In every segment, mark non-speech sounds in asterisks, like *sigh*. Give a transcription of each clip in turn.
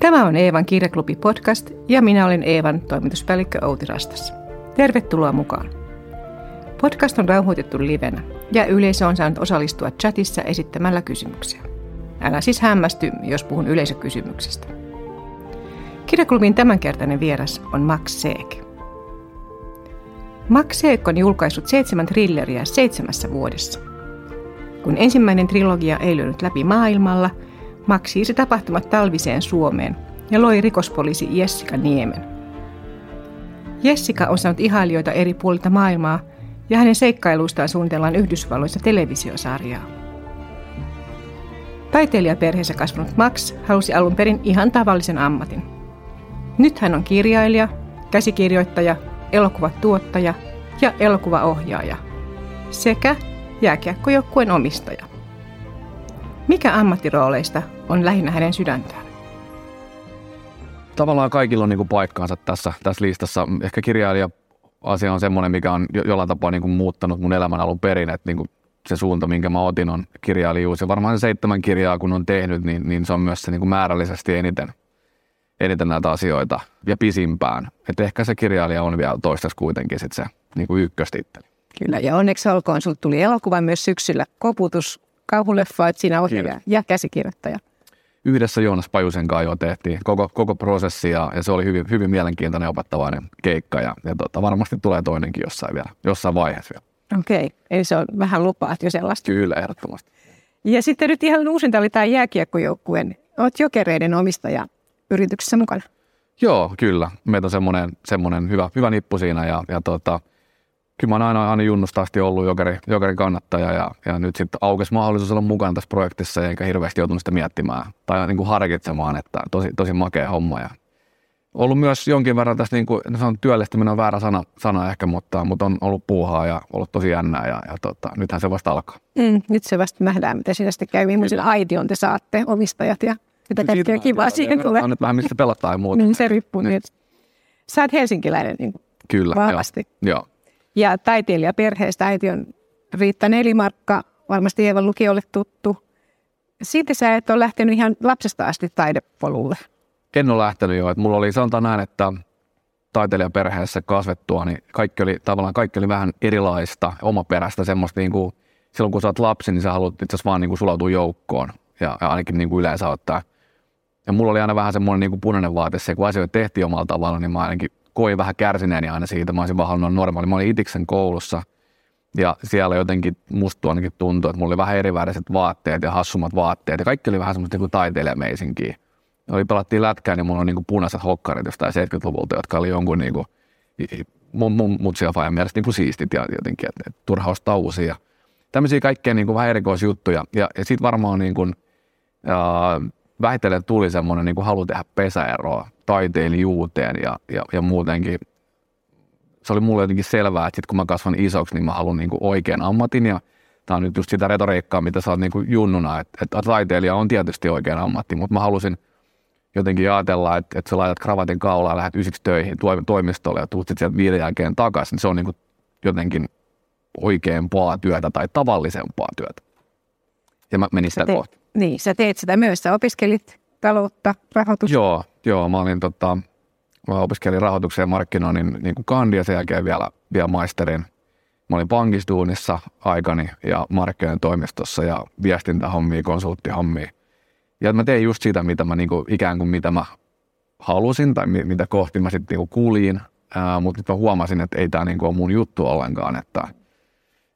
Tämä on Eevan kirjaklubi podcast ja minä olen Eevan toimituspäällikkö Outi Rastas. Tervetuloa mukaan. Podcast on rauhoitettu livenä ja yleisö on saanut osallistua chatissa esittämällä kysymyksiä. Älä siis hämmästy, jos puhun yleisökysymyksistä. Kirjaklubin tämänkertainen vieras on Max Seek. Max Seek on julkaissut seitsemän thrilleriä seitsemässä vuodessa. Kun ensimmäinen trilogia ei lyönyt läpi maailmalla, Max siirsi tapahtumat talviseen Suomeen ja loi rikospoliisi Jessica Niemen. Jessica on saanut ihailijoita eri puolilta maailmaa ja hänen seikkailuistaan suunnitellaan Yhdysvalloissa televisiosarjaa. Taiteilijaperheessä kasvanut Max halusi alun perin ihan tavallisen ammatin. Nyt hän on kirjailija, käsikirjoittaja, elokuvatuottaja ja elokuvaohjaaja sekä jääkiekkojoukkueen omistaja. Mikä ammattirooleista on lähinnä hänen sydäntään? Tavallaan kaikilla on niin kuin paikkaansa tässä, tässä listassa. Ehkä kirjailija asia on semmoinen, mikä on jollain tapaa niin kuin muuttanut mun elämän alun perin, että niin kuin se suunta, minkä mä otin, on kirjailijuus. Ja varmaan se seitsemän kirjaa, kun on tehnyt, niin, niin se on myös se niin kuin määrällisesti eniten, eniten näitä asioita ja pisimpään. Että ehkä se kirjailija on vielä toistaiseksi kuitenkin sit se niin kuin ykköstitteli. Kyllä, ja onneksi olkoon, sinulle tuli elokuva myös syksyllä, Koputus, kauhuleffa, että siinä ohjaaja ja käsikirjoittaja. Yhdessä Joonas Pajusen kanssa jo tehtiin koko, koko prosessi ja, ja, se oli hyvin, hyvin mielenkiintoinen opettavainen keikka ja, ja tota, varmasti tulee toinenkin jossain vielä, jossain vaiheessa vielä. Okei, okay. eli se on vähän lupaat jo sellaista. Kyllä, ehdottomasti. Ja sitten nyt ihan uusinta oli tämä jääkiekkojoukkueen. Olet jokereiden omistaja yrityksessä mukana. Joo, kyllä. Meitä on semmoinen, semmoinen hyvä, hyvä nippu siinä ja, ja tota, kyllä mä oon aina, aina junnusta asti ollut jokeri, jokerin kannattaja ja, ja nyt sitten aukesi mahdollisuus olla mukana tässä projektissa eikä hirveästi joutunut sitä miettimään tai niin kuin harkitsemaan, että tosi, tosi makea homma ja ollut myös jonkin verran tässä, niin kuin, no sanon, työllistäminen on väärä sana, sana ehkä, mutta, mutta on ollut puuhaa ja ollut tosi jännää ja, ja tota, nythän se vasta alkaa. Mm, nyt se vasta nähdään, miten siinä sitten käy, millaisen aition te saatte omistajat ja mitä kaikkea kivaa siihen tulee. On nyt vähän mistä pelottaa ja muuta. *laughs* Niin se riippuu. Niin. Sä oot helsinkiläinen niin Kyllä, vahvasti. Joo. joo. Ja taiteilijaperheestä äiti on Riitta Nelimarkka, varmasti Eevan lukiolle tuttu. Siitä sä et ole lähtenyt ihan lapsesta asti taidepolulle. En ole lähtenyt jo. Että mulla oli sanotaan näin, että taiteilijaperheessä kasvettua, niin kaikki oli, tavallaan kaikki oli vähän erilaista, omaperäistä, semmoista niin kuin, silloin kun sä oot lapsi, niin sä haluat itse asiassa vaan niin kuin sulautua joukkoon ja, ja ainakin niin kuin yleensä ottaa. Ja mulla oli aina vähän semmoinen niin kuin punainen vaate, se kun asioita tehtiin omalla tavalla, niin mä ainakin koin vähän kärsineeni aina siitä. Mä olisin vaan halunnut normaali. Mä olin itiksen koulussa ja siellä jotenkin musta ainakin tuntui, että mulla oli vähän eriväriset vaatteet ja hassummat vaatteet ja kaikki oli vähän semmoista niin taiteilijameisinkiä. Oli pelattiin lätkää, niin mulla on niin punaiset hokkarit jostain 70-luvulta, jotka oli jonkun niin kuin, mun, mun mutsiofajan mielestä niin kuin siistit ja jotenkin, että, että turha ostaa uusia. Tämmöisiä kaikkea niin kuin vähän erikoisjuttuja. Ja, ja sitten varmaan niin kuin, äh, vähitellen tuli semmoinen niin kuin halu tehdä pesäeroa taiteilijuuteen ja, ja, ja muutenkin. Se oli mulle jotenkin selvää, että sit kun mä kasvan isoksi, niin mä haluan niin kuin oikean ammatin ja tämä on nyt just sitä retoriikkaa, mitä sä oot niin kuin junnuna, että, että taiteilija on tietysti oikein ammatti, mutta mä halusin jotenkin ajatella, että, että sä laitat kravatin kaulaa ja lähdet ysiksi töihin toimistolle ja tuut sitten sieltä viiden jälkeen takaisin, niin se on niin kuin jotenkin oikeampaa työtä tai tavallisempaa työtä. Ja mä menin sitä kohti. Niin, sä teet sitä myös. Sä opiskelit taloutta, rahoitusta. Joo, joo mä olin tota, mä opiskelin rahoituksen ja markkinoinnin niin kuin kandi ja sen jälkeen vielä, vielä maisterin. Mä olin pankistuunissa aikani ja markkinoinnin toimistossa ja viestintähommia, konsulttihommia. Ja mä tein just sitä, mitä mä niin kuin, ikään kuin mitä mä halusin tai mitä kohti mä sitten niin kuulin. mutta nyt mä huomasin, että ei tämä niin ole mun juttu ollenkaan, että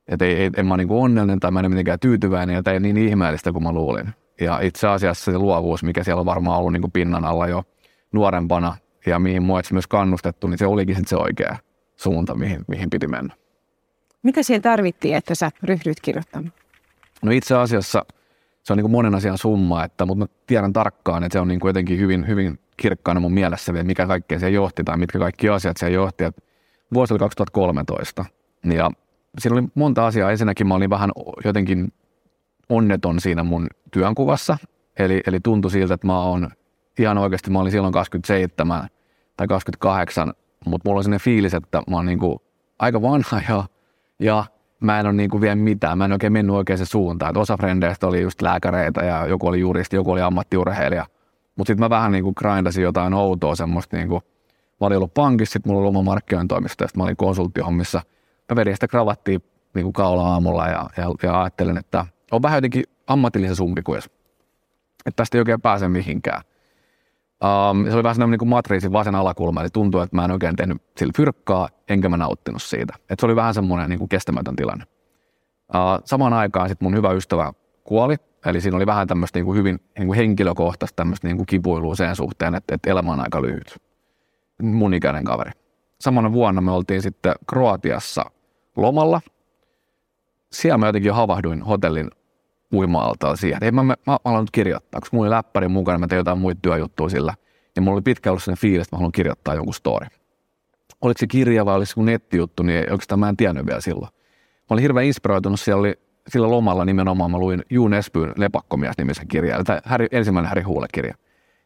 et ei, ei, en mä niin kuin onnellinen tai mä en mitenkään tyytyväinen ja tämä ei niin ihmeellistä kuin mä luulin. Ja itse asiassa se luovuus, mikä siellä on varmaan ollut niin kuin pinnan alla jo nuorempana ja mihin mua myös kannustettu, niin se olikin sitten se oikea suunta, mihin, mihin piti mennä. Mitä siellä tarvittiin, että sä ryhdyit kirjoittamaan? No itse asiassa se on niin kuin monen asian summa, että, mutta mä tiedän tarkkaan, että se on niin kuin jotenkin hyvin, hyvin kirkkaana mun mielessä vielä, mikä kaikkea se johti tai mitkä kaikki asiat se johti. Että vuosi oli 2013 ja siinä oli monta asiaa. Ensinnäkin mä olin vähän jotenkin onneton siinä mun työnkuvassa. Eli, eli tuntui siltä, että mä oon ihan oikeasti, mä olin silloin 27 tai 28, mutta mulla oli sellainen fiilis, että mä oon niin kuin aika vanha ja, ja mä en ole niin kuin vielä mitään, mä en oikein mennyt oikeaan suuntaan. Et osa frendeistä oli just lääkäreitä ja joku oli juristi, joku oli ammattiurheilija. Mutta sitten mä vähän niin kuin grindasin jotain outoa semmoista, niin kuin, mä olin ollut pankissa, sitten mulla oli oma markkinointoimisto, mä olin konsulttihommissa. Mä vedin sitä kravattia niin kuin kaula aamulla ja, ja, ja ajattelin, että on vähän jotenkin ammatillisen sumpikujas. Että tästä ei oikein pääse mihinkään. Um, se oli vähän sellainen niin matriisin vasen alakulma, eli tuntui, että mä en oikein tehnyt sillä fyrkkaa, enkä mä nauttinut siitä. Et se oli vähän semmoinen niin kuin kestämätön tilanne. Uh, samaan aikaan sitten mun hyvä ystävä kuoli, eli siinä oli vähän tämmöistä niin kuin hyvin niin kuin henkilökohtaista tämmöistä niin kuin kipuilua sen suhteen, että, että elämä on aika lyhyt. Mun ikäinen kaveri. Samana vuonna me oltiin sitten Kroatiassa lomalla. Siellä mä jotenkin jo havahduin hotellin uima-altaalla siihen. Ei mä, mä, mä aloin kirjoittaa, koska mulla oli läppäri mukana, mä tein jotain muita työjuttuja sillä. Ja mulla oli pitkä ollut sellainen fiilis, että mä haluan kirjoittaa jonkun story. Oliko se kirja vai oliko se nettijuttu, niin oikeastaan mä en tiennyt vielä silloin. Mä olin hirveän inspiroitunut, siellä oli sillä lomalla nimenomaan mä luin Juun Espyn Lepakkomies nimisen kirjan, tai Harry, ensimmäinen Harry Huule-kirja.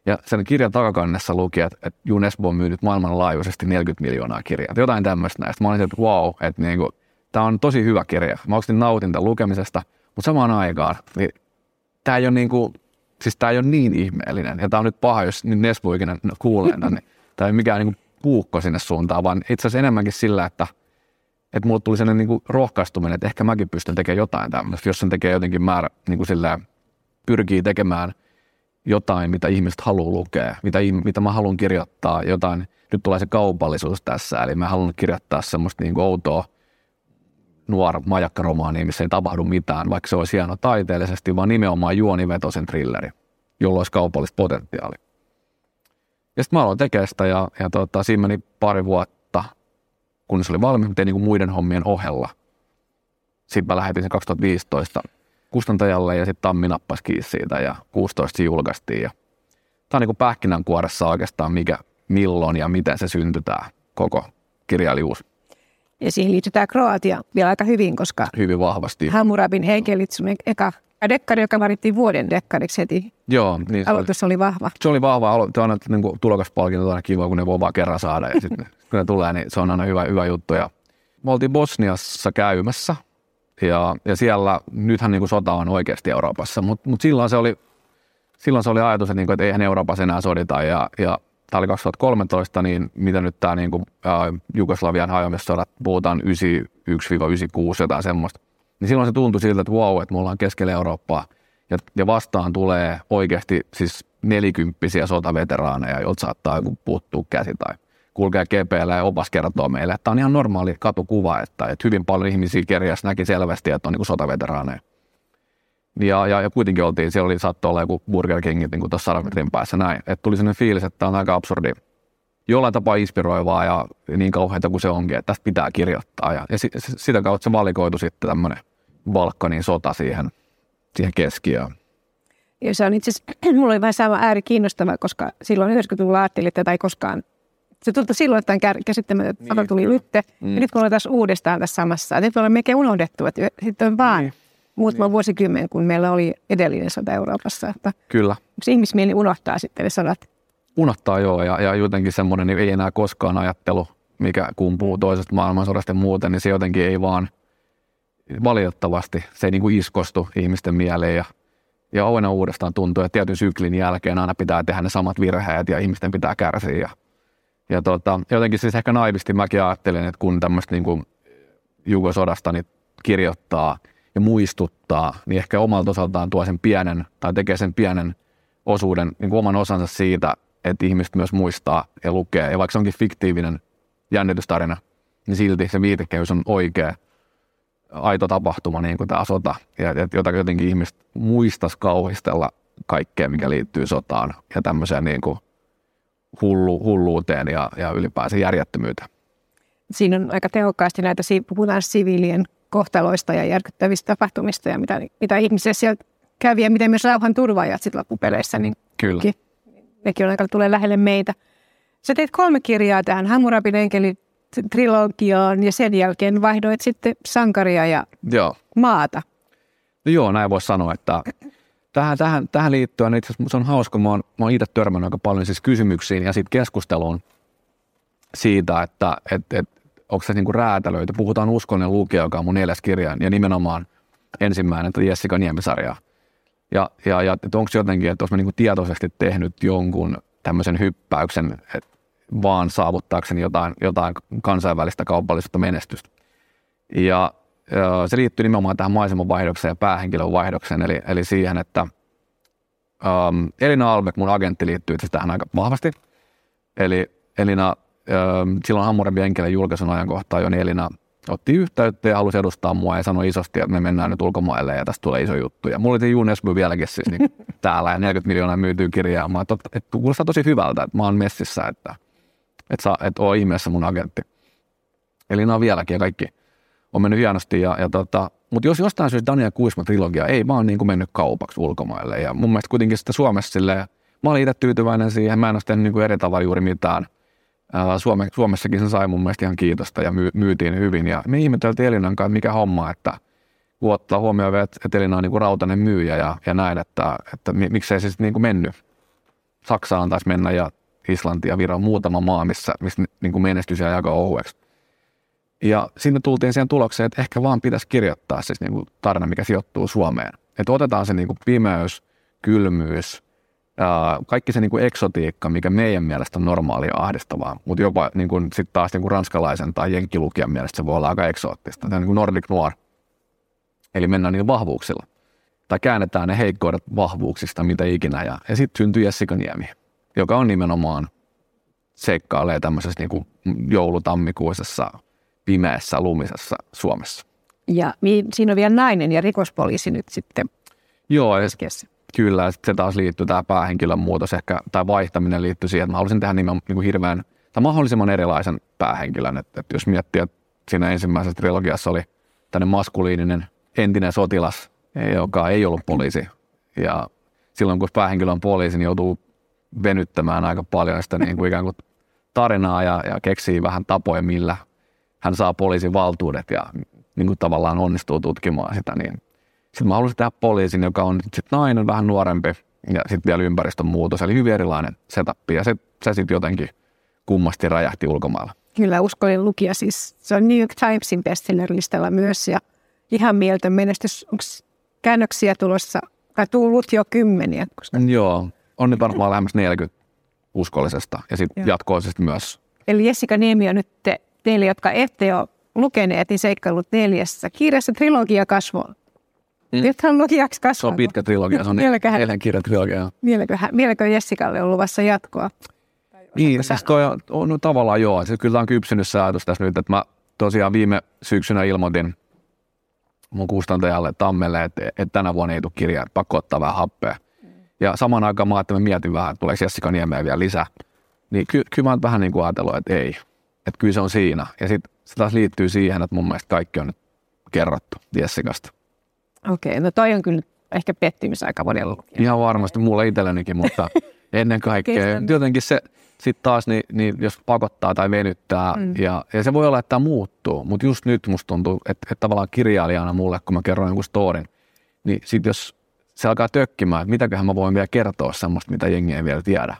Ja sen kirjan takakannessa luki, että, että Juun Espo on myynyt maailmanlaajuisesti 40 miljoonaa kirjaa. Jotain tämmöistä näistä. Mä olin sieltä, että wow, että niinku, tämä on tosi hyvä kirja. Mä oikeasti nautin tämän lukemisesta – mutta samaan aikaan, niin tämä ei ole niin kuin, siis tämä ei ole niin ihmeellinen. Ja tämä on nyt paha, jos nyt Nesbo ikinä kuulee niin tämä ei mikään niin kuin puukko sinne suuntaan, vaan itse asiassa enemmänkin sillä, että, että mulle tuli sellainen niin kuin rohkaistuminen, että ehkä mäkin pystyn tekemään jotain tämmöistä, jos sen tekee jotenkin määrä, niin kuin sillä pyrkii tekemään jotain, mitä ihmiset haluaa lukea, mitä, mitä mä haluan kirjoittaa, jotain, nyt tulee se kaupallisuus tässä, eli mä haluan kirjoittaa semmoista niin kuin outoa, nuor majakkaromaani, missä ei tapahdu mitään, vaikka se olisi hieno taiteellisesti, vaan nimenomaan juonivetoisen trilleri, jolla olisi kaupallista potentiaalia. Ja sitten mä aloin tekemään sitä ja, ja tota, siinä meni pari vuotta, kun se oli valmis, tein niin muiden hommien ohella. Sitten mä lähetin sen 2015 kustantajalle ja sitten Tammi nappasi siitä ja 16 julkaistiin. Ja tämä on niin kuin pähkinänkuoressa oikeastaan mikä, milloin ja miten se syntyi tämä koko kirjailijuus. Ja siihen liittyy tämä Kroatia vielä aika hyvin, koska hyvin vahvasti. Hammurabin Heikelit, sun eka dekkari, joka varittiin vuoden dekkariksi heti. Joo. Niin Aloitus oli, oli vahva. Se oli vahva. Se on aina niin tulokaspalkinto aina kiva, kun ne voi vaan kerran saada. Ja sitten *laughs* kun ne tulee, niin se on aina hyvä, hyvä juttu. Ja me oltiin Bosniassa käymässä. Ja, ja siellä, nythän niin kuin sota on oikeasti Euroopassa, mutta mut silloin se oli silloin se oli ajatus, että, niin kuin, että eihän Euroopassa enää sodita ja, ja tämä oli 2013, niin mitä nyt tämä niin kuin, ää, Jugoslavian hajoamissodat, puhutaan 91-96 jotain semmoista, niin silloin se tuntui siltä, että wow, että me ollaan keskellä Eurooppaa ja, ja vastaan tulee oikeasti siis nelikymppisiä sotaveteraaneja, joilta saattaa joku puuttua käsi tai kulkee kepeillä ja opas kertoo meille, että tämä on ihan normaali katukuva, että, että hyvin paljon ihmisiä kerjässä näki selvästi, että on niin kuin sotaveteraaneja. Ja, ja, ja kuitenkin oltiin, siellä oli, saattoi olla joku Burger King niin kuin tuossa sadan metrin päässä näin. Että tuli sellainen fiilis, että tämä on aika absurdi, jollain tapaa inspiroivaa ja niin kauheita kuin se onkin, että tästä pitää kirjoittaa. Ja, ja sitä kautta se valikoitu sitten tämmöinen Balkanin sota siihen, siihen keskiöön. Ja se on itse asiassa, *clears throat* mulla oli vähän sama ääri kiinnostava, koska silloin 90-luvulla ajattelin, että tätä ei koskaan se tuntui silloin, että on käsittämätön, niin, tuli lytte. Mm. Ja nyt kun ollaan taas uudestaan tässä samassa, nyt ollaan melkein unohdettu, että sitten on vaan niin muutama niin. vuosikymmen, kun meillä oli edellinen sota Euroopassa. Että Kyllä. Se ihmismieli unohtaa sitten ne sodat. Unohtaa joo, ja, ja jotenkin semmoinen niin ei enää koskaan ajattelu, mikä kumpuu toisesta maailmansodasta ja muuten, niin se jotenkin ei vaan valitettavasti, se ei niin kuin iskostu ihmisten mieleen ja, ja aina uudestaan tuntuu, että tietyn syklin jälkeen aina pitää tehdä ne samat virheet ja ihmisten pitää kärsiä ja, ja tota, jotenkin siis ehkä naivisti mäkin ajattelen, että kun tämmöistä niin kuin Jugosodasta niin kirjoittaa – ja muistuttaa, niin ehkä omalta osaltaan tuo sen pienen tai tekee sen pienen osuuden, niin kuin oman osansa siitä, että ihmiset myös muistaa ja lukee. Ja vaikka se onkin fiktiivinen jännitystarina, niin silti se viitekehys on oikea, aito tapahtuma, niin kuin tämä sota, ja, jota jotenkin ihmiset muistaisi kauhistella kaikkea, mikä liittyy sotaan ja tämmöiseen niin kuin hullu, hulluuteen ja, ja ylipäänsä järjettömyyteen. Siinä on aika tehokkaasti näitä, puhutaan siviilien kohtaloista ja järkyttävistä tapahtumista ja mitä, mitä ihmisiä siellä kävi ja miten myös rauhan turvaajat sitten loppupeleissä, niin Kyllä. nekin on aika tulee lähelle meitä. Sä teit kolme kirjaa tähän Hammurabin enkeli trilogiaan ja sen jälkeen vaihdoit sitten sankaria ja joo. maata. No joo, näin voisi sanoa, että tähän, tähän, tähän liittyen itse asiassa se on hauska, mä oon, mä oon itse törmännyt aika paljon siis kysymyksiin ja sitten keskusteluun siitä, että et, et, onko se niinku räätälöity. Puhutaan Uskollinen lukija, joka on mun neljäs kirja ja nimenomaan ensimmäinen Jessica Niemisarja. Ja, ja, ja onko jotenkin, että olisi niinku tietoisesti tehnyt jonkun tämmöisen hyppäyksen, että vaan saavuttaakseni jotain, jotain kansainvälistä kaupallista menestystä. Ja se liittyy nimenomaan tähän maiseman vaihdokseen ja päähenkilön vaihdokseen, eli, eli siihen, että um, Elina Albeck, mun agentti, liittyy tähän aika vahvasti. Eli Elina, silloin Hammurabin enkelen julkaisun ajankohtaa jo, Elina otti yhteyttä ja halusi edustaa mua ja sanoi isosti, että me mennään nyt ulkomaille ja tästä tulee iso juttu. Ja mulla oli Junesby vieläkin siis niin *laughs* täällä ja 40 miljoonaa myytyy kirjaa. Mä että, että kuulostaa tosi hyvältä, että mä oon messissä, että, että, saa, että oo ihmeessä mun agentti. Elina on vieläkin ja kaikki on mennyt hienosti. Ja, ja tota, mutta jos jostain syystä Daniel Kuisma-trilogia ei vaan niin kuin mennyt kaupaksi ulkomaille. Ja mun mielestä kuitenkin sitä Suomessa silleen, mä olin itse tyytyväinen siihen. Mä en ole tehnyt niin kuin eri tavalla juuri mitään. Suome, Suomessakin se sai mun mielestä ihan kiitosta ja my, myytiin hyvin. Ja me ihmeteltiin Elinan kanssa, mikä homma, että kun ottaa huomioon, että Elina on niin kuin rautainen myyjä ja, ja näin, että, että miksei se sitten niin kuin mennyt. Saksaan taisi mennä ja Islanti ja Viro muutama maa, missä, missä niin kuin menestys ja aika ohueksi. Ja sinne tultiin siihen tulokseen, että ehkä vaan pitäisi kirjoittaa siis niin kuin tarina, mikä sijoittuu Suomeen. Että otetaan se niin kuin pimeys, kylmyys, kaikki se niin kuin eksotiikka, mikä meidän mielestä on normaalia ahdistavaa, mutta jopa niin kuin, sit taas niin kuin ranskalaisen tai jenkkilukijan mielestä se voi olla aika eksoottista. Tämä on niin kuin Nordic Noir. Eli mennään niillä vahvuuksilla. Tai käännetään ne heikkoudet vahvuuksista, mitä ikinä. Ja, ja sitten syntyy Jessica Niemi, joka on nimenomaan seikkailee tämmöisessä niin kuin joulutammikuisessa pimeässä lumisessa Suomessa. Ja siinä on vielä nainen ja rikospoliisi nyt sitten Joo, ja kyllä. Ja se taas liittyy tämä päähenkilön muutos ehkä, tai vaihtaminen liittyy siihen, että mä haluaisin tehdä nimen, niin kuin hirveän, tai mahdollisimman erilaisen päähenkilön. Että, että jos miettii, että siinä ensimmäisessä trilogiassa oli tänne maskuliininen entinen sotilas, joka ei ollut poliisi. Ja silloin kun päähenkilö on poliisi, niin joutuu venyttämään aika paljon sitä niin kuin ikään kuin tarinaa ja, ja keksii vähän tapoja, millä hän saa poliisin valtuudet ja niin kuin tavallaan onnistuu tutkimaan sitä, niin sitten mä halusin tehdä poliisin, joka on sitten nainen, vähän nuorempi ja sitten vielä ympäristön muutos, eli hyvin erilainen setup ja se, se sitten jotenkin kummasti räjähti ulkomailla. Kyllä, uskollinen lukija siis. Se on New York Timesin bestseller-listalla myös ja ihan mieltä menestys. Onko käännöksiä tulossa, tai tullut jo kymmeniä? Koska... Joo, on nyt varmaan lähemmäs 40 uskollisesta ja sitten jatkoisesti myös. Eli Jessica Niemi on nyt te teille, jotka ette ole lukeneet, niin seikkailut neljässä kirjassa trilogia kasvoon. Mm. Trilogiaksi kasvaa. Se on pitkä trilogia, se on neljän kirjan trilogia. Vieläkö, vieläkö Jessikalle on luvassa jatkoa? Niin, siis toi on, on no, tavallaan joo. Se kyllä on kypsynyt se ajatus tässä nyt, että mä tosiaan viime syksynä ilmoitin mun kustantajalle Tammelle, että, että tänä vuonna ei tule kirjaa, että pakko ottaa vähän happea. Mm. Ja samaan aikaan mä ajattelin, mietin vähän, että tuleeko Jessica Niemeen vielä lisää. Niin ky, kyllä mä oon vähän niin kuin ajatellut, että ei. Että kyllä se on siinä. Ja sitten se taas liittyy siihen, että mun mielestä kaikki on nyt kerrottu Jessikasta. Okei, okay, no toi on kyllä ehkä pettymys aika monella. Ihan varmasti mulle itsellenikin, mutta *laughs* ennen kaikkea jotenkin se sitten taas, niin, niin jos pakottaa tai venyttää, mm. ja, ja se voi olla, että tämä muuttuu, mutta just nyt musta tuntuu, että, että tavallaan kirjailijana mulle, kun mä kerron jonkun storin, niin sitten jos se alkaa tökkimään, että mitäköhän mä voin vielä kertoa semmoista, mitä jengi ei vielä tiedä,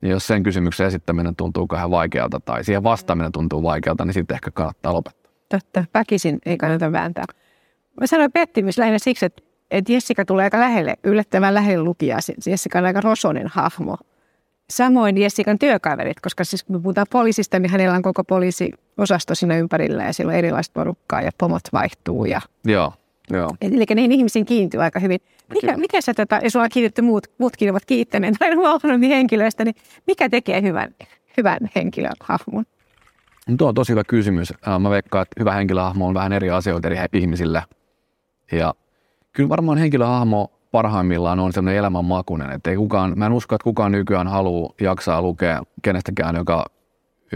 niin jos sen kysymyksen esittäminen tuntuu vähän vaikealta tai siihen vastaaminen tuntuu vaikealta, niin sitten ehkä kannattaa lopettaa. Totta, väkisin ei kannata vääntää. Mä sanoin pettymys lähinnä siksi, että, että Jessica tulee aika lähelle, yllättävän lähelle lukijaa. Jessica on aika rosonen hahmo. Samoin Jessican työkaverit, koska siis kun me puhutaan poliisista, niin hänellä on koko poliisiosasto siinä ympärillä ja sillä on erilaista porukkaa ja pomot vaihtuu. Ja... Joo. Joo. Eli niihin ihmisiin kiintyy aika hyvin. Mikä, mikä se, tota, jos ollaan kiinnitetty muut, muutkin ovat kiittäneet tai huomannut niin henkilöistä, niin mikä tekee hyvän, hyvän henkilöhahmon? No, tuo on tosi hyvä kysymys. Mä veikkaan, että hyvä henkilöhahmo on vähän eri asioita eri ihmisille. Ja kyllä varmaan henkilöhahmo parhaimmillaan on sellainen elämänmakuinen, että ei kukaan, mä en usko, että kukaan nykyään haluaa jaksaa lukea kenestäkään, joka,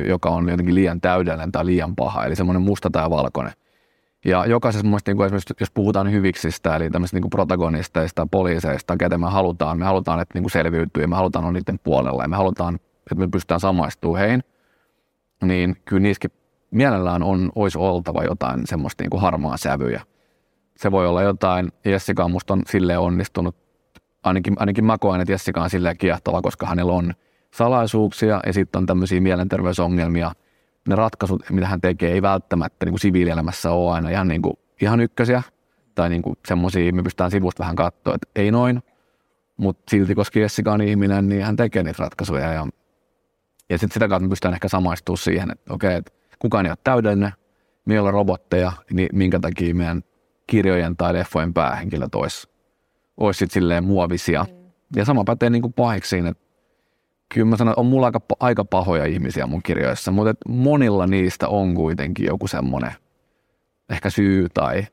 joka on jotenkin liian täydellinen tai liian paha, eli semmoinen musta tai valkoinen – ja jokaisessa mun mielestä, niin esimerkiksi jos puhutaan hyviksistä, eli tämmöisistä niin kuin protagonisteista, poliiseista, ketä me halutaan, me halutaan, että niin kuin selviytyy, me halutaan olla niiden puolella ja me halutaan, että me pystytään samaistumaan heihin, niin kyllä niissäkin mielellään on, olisi oltava jotain semmoista niin kuin harmaa sävyjä. Se voi olla jotain, Jessica on musta on silleen onnistunut, ainakin, ainakin mä koen, että Jessica on silleen kiehtova, koska hänellä on salaisuuksia ja sitten on tämmöisiä mielenterveysongelmia – ne ratkaisut, mitä hän tekee, ei välttämättä niin kuin siviilielämässä ole aina ihan, niin kuin, ihan ykkösiä. Tai niin semmoisia, me pystytään sivusta vähän katsoa, että ei noin, mutta silti, koska Jessica on ihminen, niin hän tekee niitä ratkaisuja ja, ja sitten sitä kautta me pystytään ehkä samaistumaan siihen, että okei, että kukaan ei ole täydellinen, me ei ole robotteja, niin minkä takia meidän kirjojen tai leffojen päähenkilöt olisi, olisi sitten silleen muovisia. Mm. Ja sama pätee niin kuin pahiksiin, että kyllä mä sanon, että on mulla aika, aika pahoja ihmisiä mun kirjoissa, mutta että monilla niistä on kuitenkin joku semmoinen ehkä syy tai,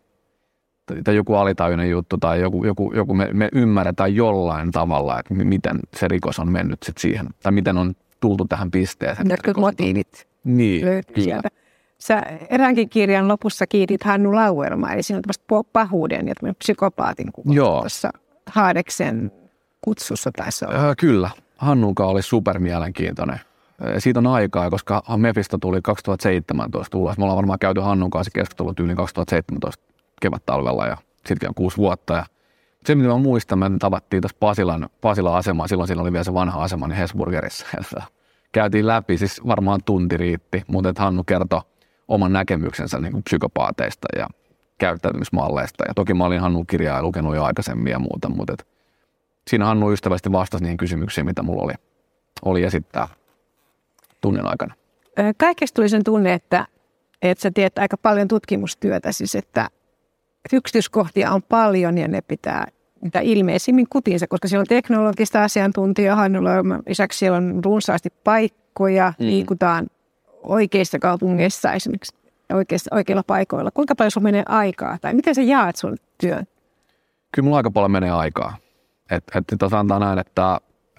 tai joku alitajuinen juttu tai joku, joku, joku me, me ymmärretään jollain tavalla, että miten se rikos on mennyt sit siihen tai miten on tultu tähän pisteeseen. Jotkut motiivit niin, sieltä. Sä eräänkin kirjan lopussa kiitit Hannu Lauermaa, eli siinä on tämmöistä pahuuden ja psykopaatin kuva Joo. tuossa Haadeksen kutsussa taisi olla. Äh, kyllä, Hannunkaan oli supermielenkiintoinen. Siitä on aikaa, koska Mephisto tuli 2017 ulos. Me ollaan varmaan käyty Hannun kanssa keskustelut yli 2017 kevät-talvella ja sittenkin on kuusi vuotta. Ja se, mitä mä muistan, me tavattiin tuossa Pasilan, Pasilan asemaa, silloin siinä oli vielä se vanha asema, niin Hesburgerissa. *laughs* Käytiin läpi, siis varmaan tunti riitti, mutta Hannu kertoi oman näkemyksensä niin kuin psykopaateista ja käyttäytymismalleista. Ja toki mä olin Hannun kirjaa lukenut jo aikaisemmin ja muuta, mutta että siinä Hannu ystävästi vastasi niihin kysymyksiin, mitä mulla oli, oli esittää tunnin aikana. Kaikesta tuli sen tunne, että, että sä teet aika paljon tutkimustyötä, siis että yksityiskohtia on paljon ja ne pitää mitä ilmeisimmin kutinsa, koska siellä on teknologista asiantuntijaa Hannulla, lisäksi siellä on runsaasti paikkoja, mm. liikutaan oikeissa kaupungeissa esimerkiksi oikeissa, oikeilla paikoilla. Kuinka paljon sun menee aikaa tai miten sä jaat sun työn? Kyllä mulla aika paljon menee aikaa. Et, et sanotaan näin, että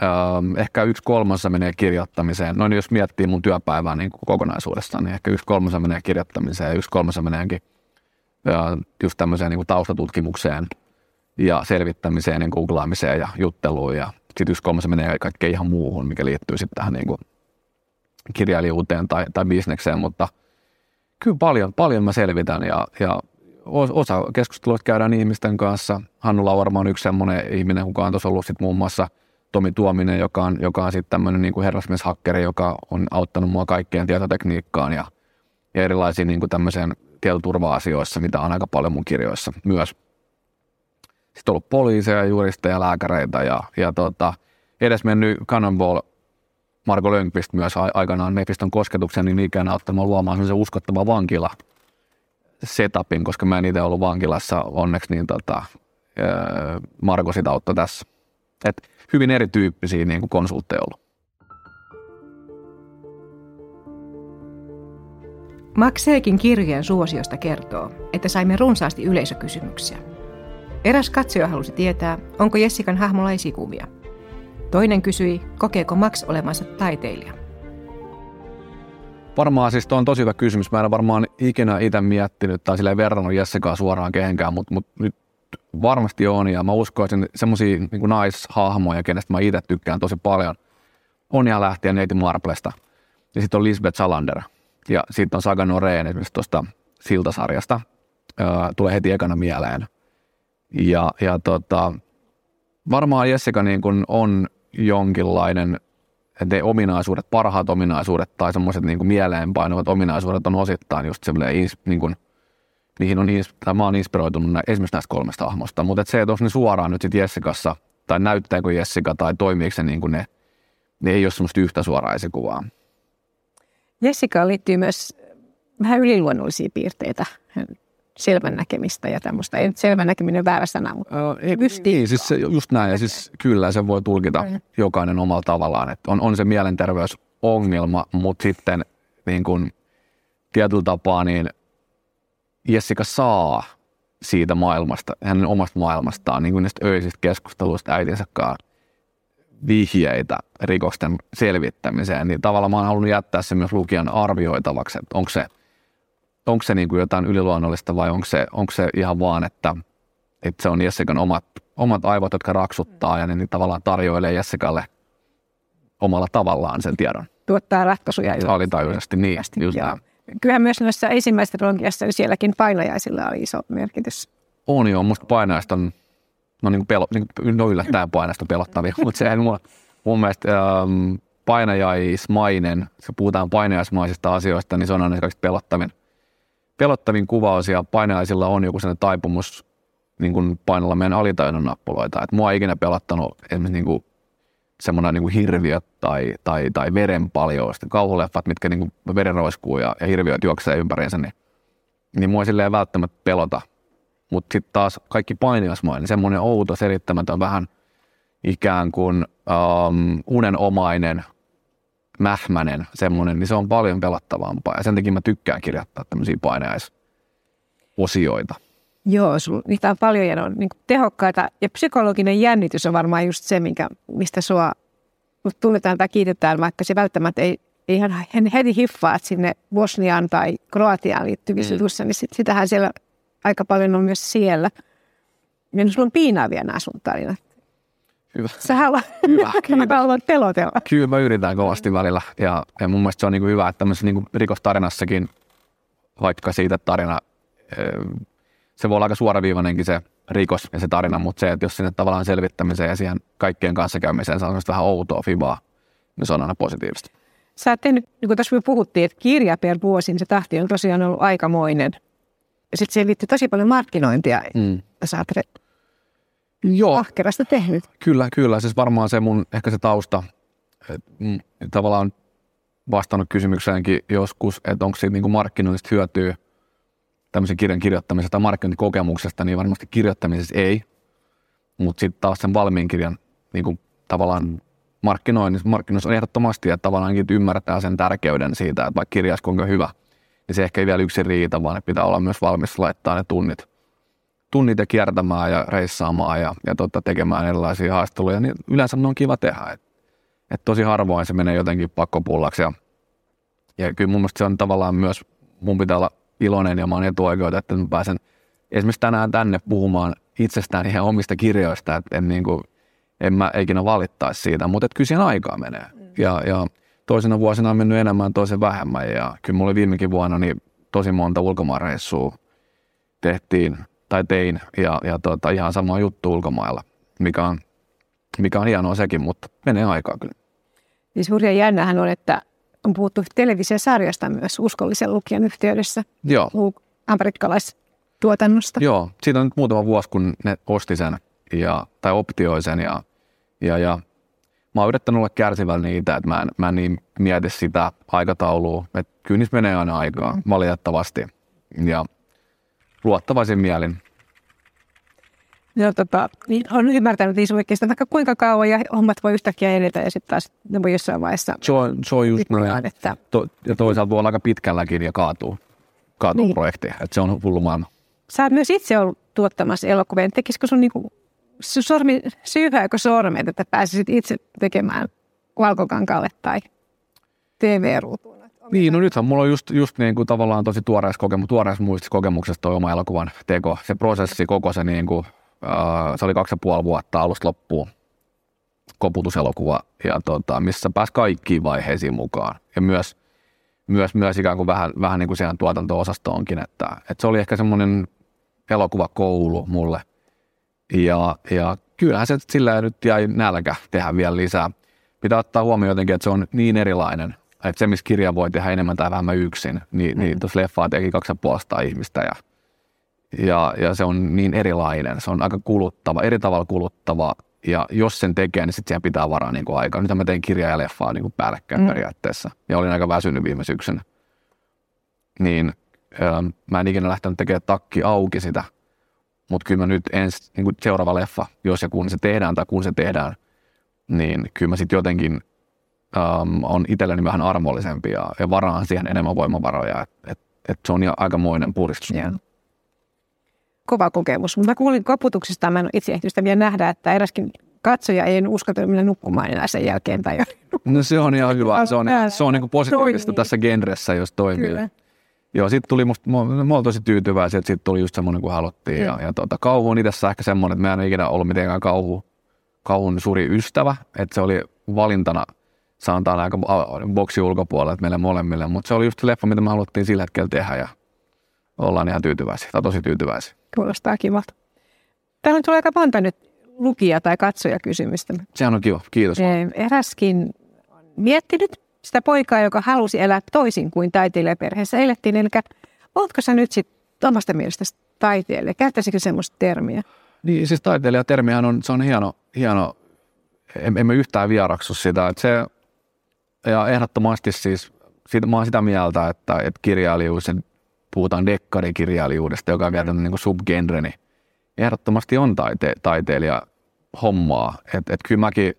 ähm, ehkä yksi kolmassa menee kirjoittamiseen. Noin jos miettii mun työpäivää niin kokonaisuudessaan, niin ehkä yksi kolmassa menee kirjoittamiseen ja yksi kolmassa meneekin äh, just tämmöiseen niin kuin taustatutkimukseen ja selvittämiseen ja googlaamiseen ja jutteluun. Ja sitten yksi kolmassa menee kaikkeen ihan muuhun, mikä liittyy sitten tähän niin kuin kirjailijuuteen tai, tai bisnekseen, mutta kyllä paljon, paljon mä selvitän ja, ja osa keskusteluista käydään ihmisten kanssa. Hannu Lauerma on yksi semmoinen ihminen, kuka on tuossa ollut sit muun muassa Tomi Tuominen, joka on, joka on sitten tämmöinen niin herrasmieshakkeri, joka on auttanut mua kaikkeen tietotekniikkaan ja, ja erilaisiin niin kuin tämmöiseen tietoturva-asioissa, mitä on aika paljon mun kirjoissa myös. Sitten on ollut poliiseja, juristeja, lääkäreitä ja, ja tota, edes mennyt Cannonball Marko Lönkvist myös aikanaan Mephiston kosketuksen niin ikään auttamaan luomaan se uskottava vankila setupin, koska mä en itse ollut vankilassa onneksi, niin tota, Marko sitä auttoi tässä. Et hyvin erityyppisiä niin kuin konsultteja ollut. Max Heikin kirjojen suosiosta kertoo, että saimme runsaasti yleisökysymyksiä. Eräs katsoja halusi tietää, onko Jessikan hahmolla esikuvia. Toinen kysyi, kokeeko Max olemansa taiteilija. Varmaan siis on tosi hyvä kysymys. Mä en varmaan ikinä itse miettinyt tai sille verrannut Jessikaa suoraan kehenkään, mutta, mutta nyt varmasti on ja mä uskoisin semmoisia niin naishahmoja, kenestä mä itse tykkään tosi paljon. On ihan lähtien Neiti Marplesta. Ja sitten on Lisbeth Salander. Ja sitten on Saga Noreen esimerkiksi tuosta Siltasarjasta. Öö, tulee heti ekana mieleen. Ja, ja tota, varmaan Jessica niin kun on jonkinlainen ne ominaisuudet, parhaat ominaisuudet tai semmoiset niin mieleenpainuvat ominaisuudet on osittain just semmoinen, niin kuin, niihin on, tai mä oon inspiroitunut nä, esimerkiksi näistä kolmesta hahmosta, mutta et se, että ne suoraan nyt sitten Jessicassa, tai näyttääkö Jessica tai toimiiko se niin kuin ne, ne ei ole semmoista yhtä suoraa esikuvaa. Jessica liittyy myös vähän yliluonnollisia piirteitä selvän näkemistä ja tämmöistä. Ei nyt selvän näkeminen väärä sana, mutta uh, ei, Niin, siis se, just näin. Ja siis kyllä se voi tulkita mm. jokainen omalla tavallaan. Että on, on se mielenterveysongelma, mutta sitten niin kuin tietyllä tapaa niin Jessica saa siitä maailmasta, hänen omasta maailmastaan, niin kuin niistä öisistä keskusteluista äitinsä kanssa vihjeitä rikosten selvittämiseen, niin tavallaan mä oon halunnut jättää se myös lukijan arvioitavaksi, että onko se – onko se niin kuin jotain yliluonnollista vai onko se, onko se ihan vaan, että, että se on Jessikan omat, omat aivot, jotka raksuttaa ja ne niin tavallaan tarjoilee Jessikalle omalla tavallaan sen tiedon. Tuottaa ratkaisuja. Alitajuisesti, niin. Just. Kyllähän myös noissa ensimmäisessä trilogiassa niin sielläkin painajaisilla oli iso merkitys. On joo, musta painajasta on, no niin kuin pelo, niin kuin, no yllättäen painajasta pelottavia, *laughs* mutta se ei mun, mun mielestä ähm, painajaismainen, se puhutaan painajaismaisista asioista, niin se on aina kaikista pelottavin, pelottavin kuvaus ja painajaisilla on joku sellainen taipumus niin kuin painella meidän alitajunnan nappuloita. Et mua ei ikinä pelottanut esimerkiksi niin kuin semmoinen niin kuin hirviöt tai, tai, tai verenpaljous, kauhuleffat, mitkä niin kuin veren roiskuu ja, ja hirviöt juoksee ympäriinsä, niin, niin mua ei silleen välttämättä pelota. Mutta sitten taas kaikki painiasmainen, niin semmoinen outo, selittämätön, vähän ikään kuin um, unenomainen, mähmänen semmoinen, niin se on paljon pelottavampaa. Ja sen takia mä tykkään kirjoittaa tämmöisiä painajaisosioita. Joo, sul, niitä on paljon ja ne on niin tehokkaita. Ja psykologinen jännitys on varmaan just se, minkä, mistä sua tunnetaan tai kiitetään, vaikka se välttämättä ei, ei ihan heti hiffaa sinne Bosniaan tai Kroatiaan liittyvissä mm. jutuissa, niin sit, sitähän siellä aika paljon on myös siellä. Ja sulla on piinaavia nämä sun tarinat. Hyvä. Sä haluat, hyvä, *laughs* haluat pelotella. Kyllä mä yritän kovasti välillä. Ja, ja mun mielestä se on niin kuin hyvä, että tämmöisessä niin rikostarinassakin, vaikka siitä tarina se voi olla aika suoraviivainenkin se rikos ja se tarina, mutta se, että jos sinne tavallaan selvittämiseen ja siihen kaikkien kanssa käymiseen saa vähän outoa fibaa, niin se on aina positiivista. Sä oot tehnyt, niin kuin tässä me puhuttiin, että kirja per vuosi, niin se tahti on tosiaan ollut aikamoinen. Ja sitten siihen liittyy tosi paljon markkinointia. Mm. Sä oot re- Joo. ahkerasta tehnyt. Kyllä, kyllä. Siis varmaan se mun, ehkä se tausta, että mm, tavallaan vastannut kysymykseenkin joskus, että onko siitä niin markkinoinnista hyötyä – tämmöisen kirjan kirjoittamisesta tai markkinointikokemuksesta, niin varmasti kirjoittamisessa ei. Mutta sitten taas sen valmiin kirjan niin kuin tavallaan markkinoinnissa, markkinoinnissa on ehdottomasti, että tavallaan ymmärtää sen tärkeyden siitä, että vaikka kirjas kuinka hyvä, niin se ehkä ei vielä yksin riitä, vaan pitää olla myös valmis laittaa ne tunnit, tunnit ja kiertämään ja reissaamaan ja, ja tota, tekemään erilaisia haasteluja, niin yleensä ne on kiva tehdä. Et, et tosi harvoin se menee jotenkin pakkopullaksi ja, ja kyllä mun mielestä se on tavallaan myös, mun pitää olla iloinen ja mä oon etuoikeutettu, että mä pääsen esimerkiksi tänään tänne puhumaan itsestään ihan omista kirjoista, että en, niin kuin, en mä ikinä valittaisi siitä, mutta kyllä siihen aikaa menee. Mm. Ja, ja toisena vuosina on mennyt enemmän, toisen vähemmän ja kyllä mulla viimekin vuonna niin tosi monta ulkomaanreissua tehtiin tai tein ja, ja tota, ihan sama juttu ulkomailla, mikä on, mikä on hienoa sekin, mutta menee aikaa kyllä. Siis hurja jännähän on, että on puhuttu televisiosarjasta myös uskollisen lukijan yhteydessä. Joo. Amerikkalaistuotannosta. Joo, siitä on nyt muutama vuosi, kun ne osti sen ja, tai optioi sen ja, ja, ja mä oon yrittänyt olla kärsivällä niitä, että mä en, mä en niin mieti sitä aikataulua, että kyllä menee aina aikaa, mm. valitettavasti. Ja luottavaisin mielin Joo, tota, niin on ymmärtänyt niissä oikeastaan vaikka kuinka kauan ja hommat voi yhtäkkiä edetä ja sitten taas ne voi jossain vaiheessa. Se on, se on just noin. Että... To, ja toisaalta voi olla aika pitkälläkin ja kaatuu, kaatuu niin. projekti. Että se on hullu maailma. Sä oot myös itse ollut tuottamassa elokuvia. Tekisikö sun niinku, sormi, syyhääkö sormet, että pääsisit itse tekemään valkokankaalle tai TV-ruutuun? Niin, no nythän mulla on just, just niin kuin tavallaan tosi tuoreessa, kokemus, tuoreessa muistissa kokemuksesta toi oma elokuvan teko. Se prosessi, koko se niin kuin se oli kaksi ja puoli vuotta alusta loppuun koputuselokuva, ja tota, missä pääsi kaikkiin vaiheisiin mukaan. Ja myös, myös, myös ikään kuin vähän, vähän niin kuin siihen tuotanto-osastoonkin, että, että se oli ehkä semmoinen elokuvakoulu mulle. Ja, ja kyllähän se sillä nyt jäi nälkä tehdä vielä lisää. Pitää ottaa huomioon jotenkin, että se on niin erilainen, että se, missä kirja voi tehdä enemmän tai vähemmän yksin, niin, mm. niin tuossa leffaa teki kaksi ja ihmistä ja ja, ja se on niin erilainen. Se on aika kuluttava, eri tavalla kuluttava ja jos sen tekee, niin sitten siihen pitää varaa niin kuin aikaa. Nyt mä tein kirjaa ja leffaa niin kuin päällekkäin mm. periaatteessa ja olin aika väsynyt viime syksynä. Niin ähm, mä en ikinä lähtenyt tekemään takki auki sitä, mutta kyllä mä nyt ens, niin kuin seuraava leffa, jos ja kun se tehdään tai kun se tehdään, niin kyllä mä sitten jotenkin ähm, on itselleni vähän armollisempi ja, ja varaan siihen enemmän voimavaroja. Että et, et se on jo aikamoinen puristus. Yeah kova kokemus. Mutta mä kuulin koputuksesta, mä en itse ehtinyt sitä vielä nähdä, että eräskin katsoja ei uskaltanut mennä nukkumaan enää sen jälkeen. Tai no se on ihan hyvä. Se on, se on niin positiivista toimii. tässä genressä, jos toimii. Kyllä. Joo, sitten tuli musta, mä, mä olen tosi tyytyväisiä, että sitten tuli just semmoinen kuin haluttiin. Ja, ja tuota, kauhu on itse ehkä semmoinen, että mä en ikinä ollut mitenkään kauhu, kauhun suuri ystävä, että se oli valintana sanotaan aika boksi ulkopuolella meille molemmille, mutta se oli just se leffa, mitä me haluttiin sillä hetkellä tehdä ja ollaan ihan tyytyväisiä tai tosi tyytyväisiä. Kuulostaa kivalta. Täällä tulee aika monta nyt lukija- tai katsojakysymystä. Sehän on kiva, kiitos. Eräskin on miettinyt sitä poikaa, joka halusi elää toisin kuin taiteilijaperheessä elettiin. Eli oletko sä nyt sitten omasta mielestä taiteilija? Käyttäisikö semmoista termiä? Niin, siis taiteilijatermihän on, se on hieno, hieno en, emme yhtään vieraksu sitä. Että se, ja ehdottomasti siis, siitä, mä oon sitä mieltä, että, että kirjailijuus, puhutaan dekkarikirjailijuudesta, joka on vielä niin subgenre, niin ehdottomasti on taite, taiteilija hommaa. Että et kyllä mäkin,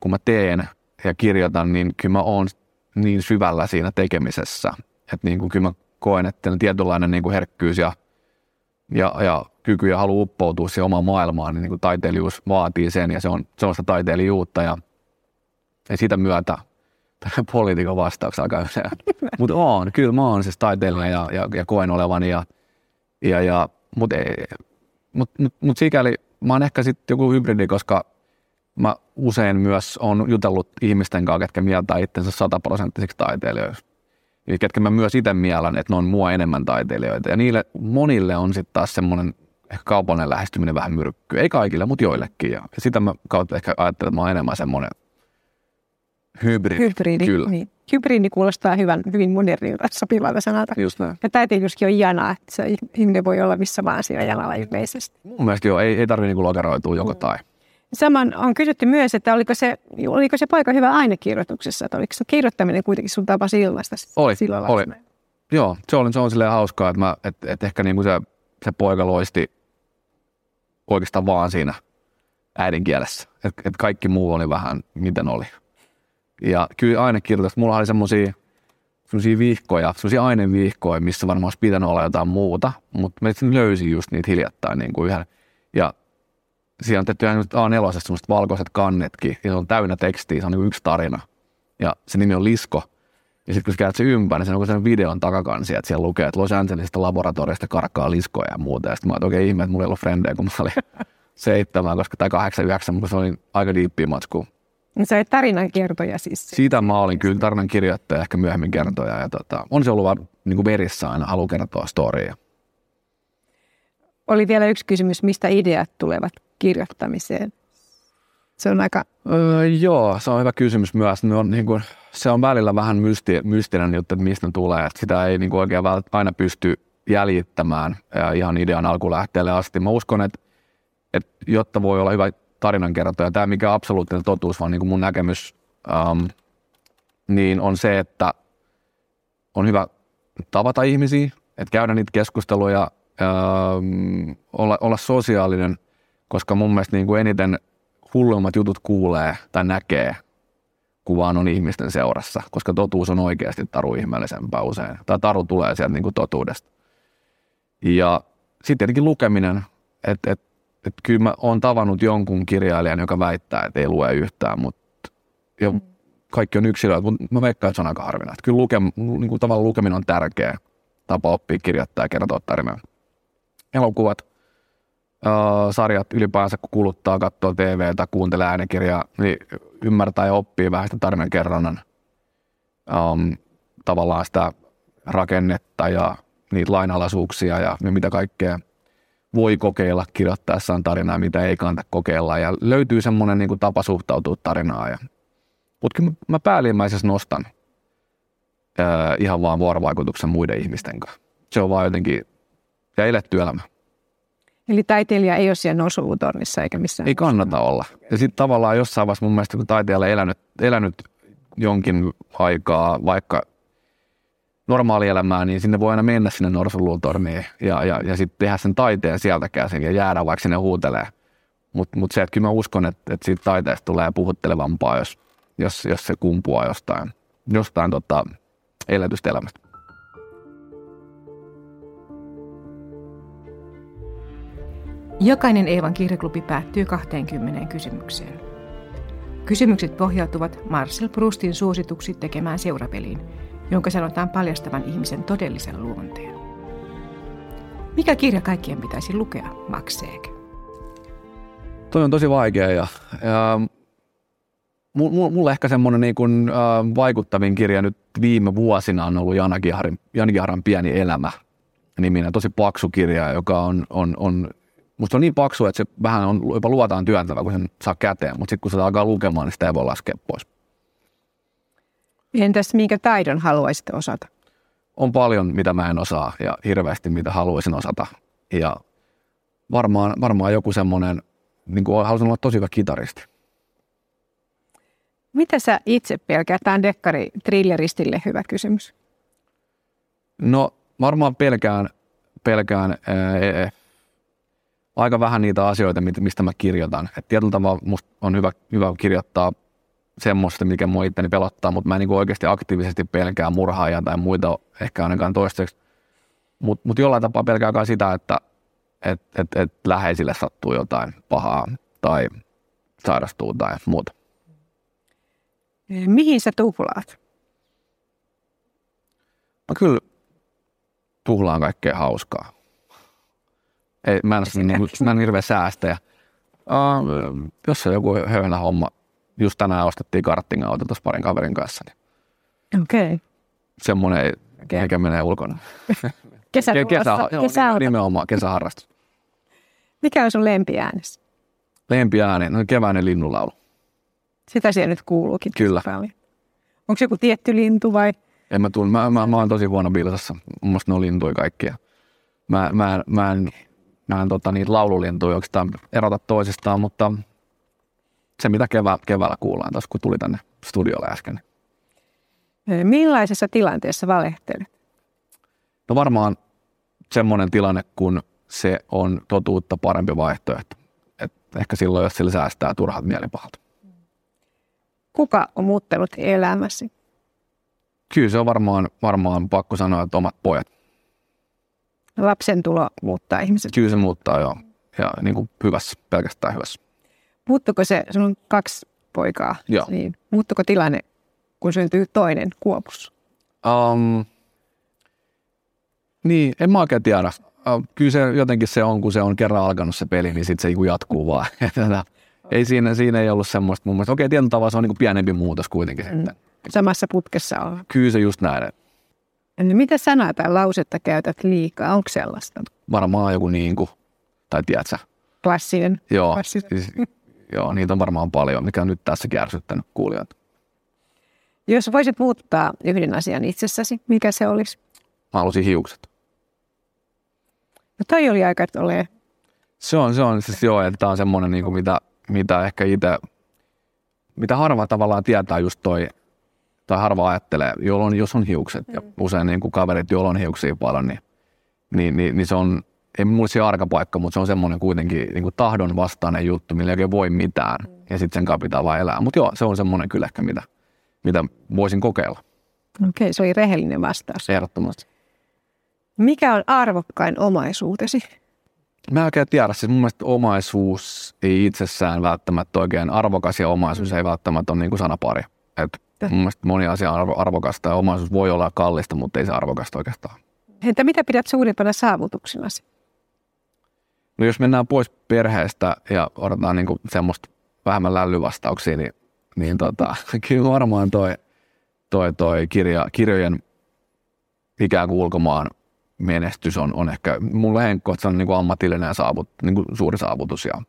kun mä teen ja kirjoitan, niin kyllä mä oon niin syvällä siinä tekemisessä. Että niin kuin kyllä mä koen, että tietynlainen niin herkkyys ja, ja, ja kyky ja halu uppoutua siihen omaan maailmaan, niin, niin kuin taiteilijuus vaatii sen ja se on sellaista taiteilijuutta ja, ja sitä myötä *laughs* poliitikon vastauksen usein. Mutta on, kyllä mä oon siis taiteilija ja, ja, ja koen olevani ja, ja, ja mutta mut, mut, mut sikäli mä oon ehkä sitten joku hybridi, koska mä usein myös on jutellut ihmisten kanssa, ketkä mieltää itsensä sataprosenttisiksi taiteilijoiksi. Eli ketkä mä myös itse miellän, että ne on mua enemmän taiteilijoita. Ja niille monille on sitten taas semmoinen ehkä kaupallinen lähestyminen vähän myrkkyä. Ei kaikille, mutta joillekin. Ja sitä mä kautta ehkä ajattelen, että mä oon enemmän semmoinen hybridi. Hybridi, Kyllä. Niin. Hybridi kuulostaa hyvän, hyvin modernilta sopivalta sanalta. Just näin. Ja taiteilijuuskin on ihanaa, että se ihminen voi olla missä vaan siellä jalalla ilmeisesti. Mun mielestä joo, ei, ei tarvitse niinku lokeroitua joko mm. tai. Saman on kysytty myös, että oliko se, oliko se paikka hyvä ainekirjoituksessa, että oliko se kirjoittaminen kuitenkin sun tapa ilmaista oli, silloin oli. Joo, se on, se on silleen hauskaa, että, mä, että, että ehkä niin kuin se, se poika loisti oikeastaan vaan siinä äidinkielessä. Että et kaikki muu oli vähän miten oli. Ja kyllä ainekirjoitus, mulla oli semmoisia semmoisia vihkoja, semmoisia ainevihkoja, missä varmaan olisi pitänyt olla jotain muuta, mutta mä löysin just niitä hiljattain niin kuin yhden. Ja siellä on tehty A4 semmoiset valkoiset kannetkin, ja se on täynnä tekstiä, se on niin yksi tarina. Ja se nimi on Lisko. Ja sitten kun sä käyt se ympäri, niin se on sen videon takakansi, että siellä lukee, että Los Angelesista laboratoriosta karkaa liskoja ja muuta. Ja sitten mä okei okay, ihme, että mulla ei ollut frendejä, kun mä olin *laughs* seitsemän, koska, tai kahdeksan, yhdeksän, mutta se oli aika diippiä matsku. Se oli tarinan kertoja siis. Siitä mä olin kyllä tarinan kirjoittaja, ehkä myöhemmin kertoja. Ja tota, on se ollut vaan niin kuin verissä aina, halu kertoa storya. Oli vielä yksi kysymys, mistä ideat tulevat kirjoittamiseen? Se on aika... Öö, joo, se on hyvä kysymys myös. Ne on, niin kuin, se on välillä vähän mysti, mystinen juttu, että mistä ne tulee. Että sitä ei niin kuin oikein aina pysty jäljittämään ja ihan idean alkulähteelle asti. Mä uskon, että, että jotta voi olla hyvä tarinankertoja, tämä mikä absoluuttinen totuus, vaan niin kuin mun näkemys, ähm, niin on se, että on hyvä tavata ihmisiä, että käydä niitä keskusteluja, ähm, olla, olla sosiaalinen, koska mun mielestä niin kuin eniten hullummat jutut kuulee tai näkee, kun vaan on ihmisten seurassa, koska totuus on oikeasti taru ihmeellisempää usein. Tai taru tulee sieltä niin kuin totuudesta. Ja sitten tietenkin lukeminen, että et, et kyllä mä oon tavannut jonkun kirjailijan, joka väittää, että ei lue yhtään, mutta ja kaikki on yksilöitä, mutta mä veikkaan, että se on aika harvinaista. Kyllä luke, niin kuin tavallaan lukeminen on tärkeä tapa oppia kirjoittaa ja kertoa tarinaa. Elokuvat, sarjat ylipäänsä, kun kuluttaa, katsoo TVtä, kuuntelee äänikirjaa, niin ymmärtää ja oppii vähän sitä tarinan kerronnan um, tavallaan sitä rakennetta ja niitä lainalaisuuksia ja mitä kaikkea voi kokeilla kirjoittaessaan tarinaa, mitä ei kannata kokeilla. Ja löytyy semmoinen niin tapa suhtautua tarinaan. Ja, mutta kyllä mä päällimmäisessä nostan ää, ihan vaan vuorovaikutuksen muiden ihmisten kanssa. Se on vaan jotenkin, ja eletty elämä. Eli taiteilija ei ole siellä nousulutornissa eikä missään. Ei kannata olla. Ja sitten tavallaan jossain vaiheessa mun mielestä, kun taiteilija elänyt, elänyt jonkin aikaa, vaikka normaalielämää, niin sinne voi aina mennä sinne norsulutorniin ja, ja, ja sitten tehdä sen taiteen sieltä käsin ja jäädä vaikka sinne huutelee. Mutta mut se, että kyllä mä uskon, että, että siitä taiteesta tulee puhuttelevampaa, jos, jos, jos se kumpuaa jostain, jostain tota, eletystä elämästä. Jokainen Eevan kirjaklubi päättyy 20 kysymykseen. Kysymykset pohjautuvat Marcel Proustin suosituksi tekemään seurapeliin, jonka sanotaan paljastavan ihmisen todellisen luonteen. Mikä kirja kaikkien pitäisi lukea, Max Seeg? Toi on tosi vaikea ja, ja mulle ehkä semmoinen niin kuin, äh, vaikuttavin kirja nyt viime vuosina on ollut Jana Giharan, Pieni elämä niminen, tosi paksu kirja, joka on, on, on musta on niin paksu, että se vähän on jopa luotaan työntävä, kun sen saa käteen, mutta sitten kun se alkaa lukemaan, niin sitä ei voi laskea pois. Entäs minkä taidon haluaisit osata? On paljon, mitä mä en osaa ja hirveästi, mitä haluaisin osata. Ja varmaan, varmaan joku semmoinen, niin kuin haluaisin olla tosi hyvä kitaristi. Mitä sä itse pelkäät? Tämä on dekkari thrilleristille hyvä kysymys. No varmaan pelkään, pelkään ää, aika vähän niitä asioita, mistä mä kirjoitan. Et tietyllä tavalla musta on hyvä, hyvä kirjoittaa semmoista, mikä mua itteni pelottaa, mutta mä en niin oikeasti aktiivisesti pelkää murhaajia tai muita ehkä ainakaan toistaiseksi. Mutta mut jollain tapaa pelkää sitä, että et, et, et läheisille sattuu jotain pahaa tai sairastuu tai muuta. Mihin sä tuhlaat? No kyllä tuhlaan kaikkea hauskaa. Ei, mä, en, niin, mä en hirveä säästäjä. Uh, jos on joku höylä homma, just tänään ostettiin kartting-auto tuossa parin kaverin kanssa. Niin Okei. Okay. Semmoinen, okay. mikä menee ulkona. *laughs* Kesä, kesä, kesä, nimenomaan kesäharrastus. Mikä on sun lempiäänes? Lempiääni, no keväinen linnunlaulu. Sitä siellä nyt kuuluukin. Kyllä. Paljon. Onko se joku tietty lintu vai? En mä tunne. Mä, mä, mä oon tosi huono bilsassa. Mun mielestä ne on lintuja kaikkia. Mä, mä, mä en, mä en tota, niitä laululintuja oikeastaan erota toisistaan, mutta se mitä kevä, keväällä kuullaan tuossa, kun tuli tänne studiolle äsken. Millaisessa tilanteessa valehtelet? No varmaan semmoinen tilanne, kun se on totuutta parempi vaihtoehto. Et ehkä silloin, jos sillä säästää turhat mielipahalta. Kuka on muuttanut elämäsi? Kyllä se on varmaan, varmaan pakko sanoa, että omat pojat. Lapsen tulo muuttaa ihmiset. Kyllä se muuttaa, joo. Ja niin kuin hyvässä, pelkästään hyvässä. Muuttuko se, sun on kaksi poikaa, joo. niin muuttuko tilanne, kun syntyy toinen kuopus? Um, niin, en mä oikein tiedä. Uh, kyllä se jotenkin se on, kun se on kerran alkanut se peli, niin sitten se jatkuu vaan. *laughs* ei siinä, siinä ei ollut semmoista mun mielestä. Okei, tietyllä tavalla se on niin pienempi muutos kuitenkin mm. sitten. Samassa putkessa on. Kyllä se just näin. Eli mitä sanaa tai lausetta käytät liikaa? Onko sellaista? Varmaan joku niin kuin, tai tiedätkö? Klassinen. Joo, Klassinen. Siis, *laughs* joo, niitä on varmaan paljon, mikä on nyt tässä kärsyttänyt kuulijoita. Jos voisit muuttaa yhden asian itsessäsi, mikä se olisi? Mä halusin hiukset. No toi oli aika ole. Se on, se on siis joo, että tämä on semmoinen, niin kuin mitä, mitä ehkä itse, mitä harva tavallaan tietää just toi, tai harva ajattelee, jolloin, jos on hiukset, mm. ja usein niin kuin kaverit, joilla on hiuksia paljon, niin, niin, niin, niin se on, ei mulle se arkapaikka, mutta se on semmoinen kuitenkin niin kuin tahdon vastainen juttu, millä ei voi mitään, mm. ja sitten sen pitää vaan elää. Mutta joo, se on semmoinen kyllä ehkä, mitä, mitä voisin kokeilla. Okei, okay, se oli rehellinen vastaus. Ehdottomasti. Mikä on arvokkain omaisuutesi? Mä oikein tiedä, siis mun mielestä omaisuus ei itsessään välttämättä oikein arvokas ja omaisuus ei välttämättä ole niin kuin sanapari. Et mun mielestä moni asia on arvo, arvokasta ja omaisuus voi olla kallista, mutta ei se arvokasta oikeastaan. Entä mitä pidät suurimpana saavutuksenasi? No jos mennään pois perheestä ja odotetaan niin semmoista vähemmän lällyvastauksia, niin, niin tota, *laughs* kyllä varmaan toi, toi, toi kirja, kirjojen ikään kuin ulkomaan menestys on, on ehkä mulle henkkohtaisesti on niin kuin ammatillinen ja saavut, niin kuin suuri saavutus. Ja,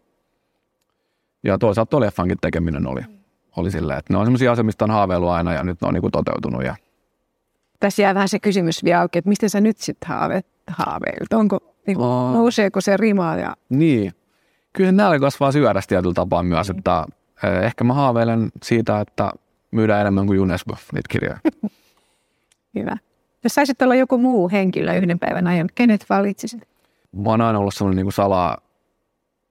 ja toisaalta tuo leffankin tekeminen oli, oli silleen, että ne on sellaisia asioita, mistä on haaveillut aina ja nyt ne on niin kuin toteutunut. Ja... Tässä jää vähän se kysymys vielä auki, että mistä sä nyt sitten haave, haaveilut? Onko, niin kuin, oh. nouseeko se rima? Ja... Niin. Kyllä nälkä kasvaa syödästä tietyllä tapaa myös, mm. että eh, ehkä mä haaveilen siitä, että myydään enemmän kuin UNESCO niitä kirjoja. *laughs* Hyvä. Jos saisit olla joku muu henkilö yhden päivän ajan, kenet valitsisit? Mä oon aina ollut sellainen niin salaa,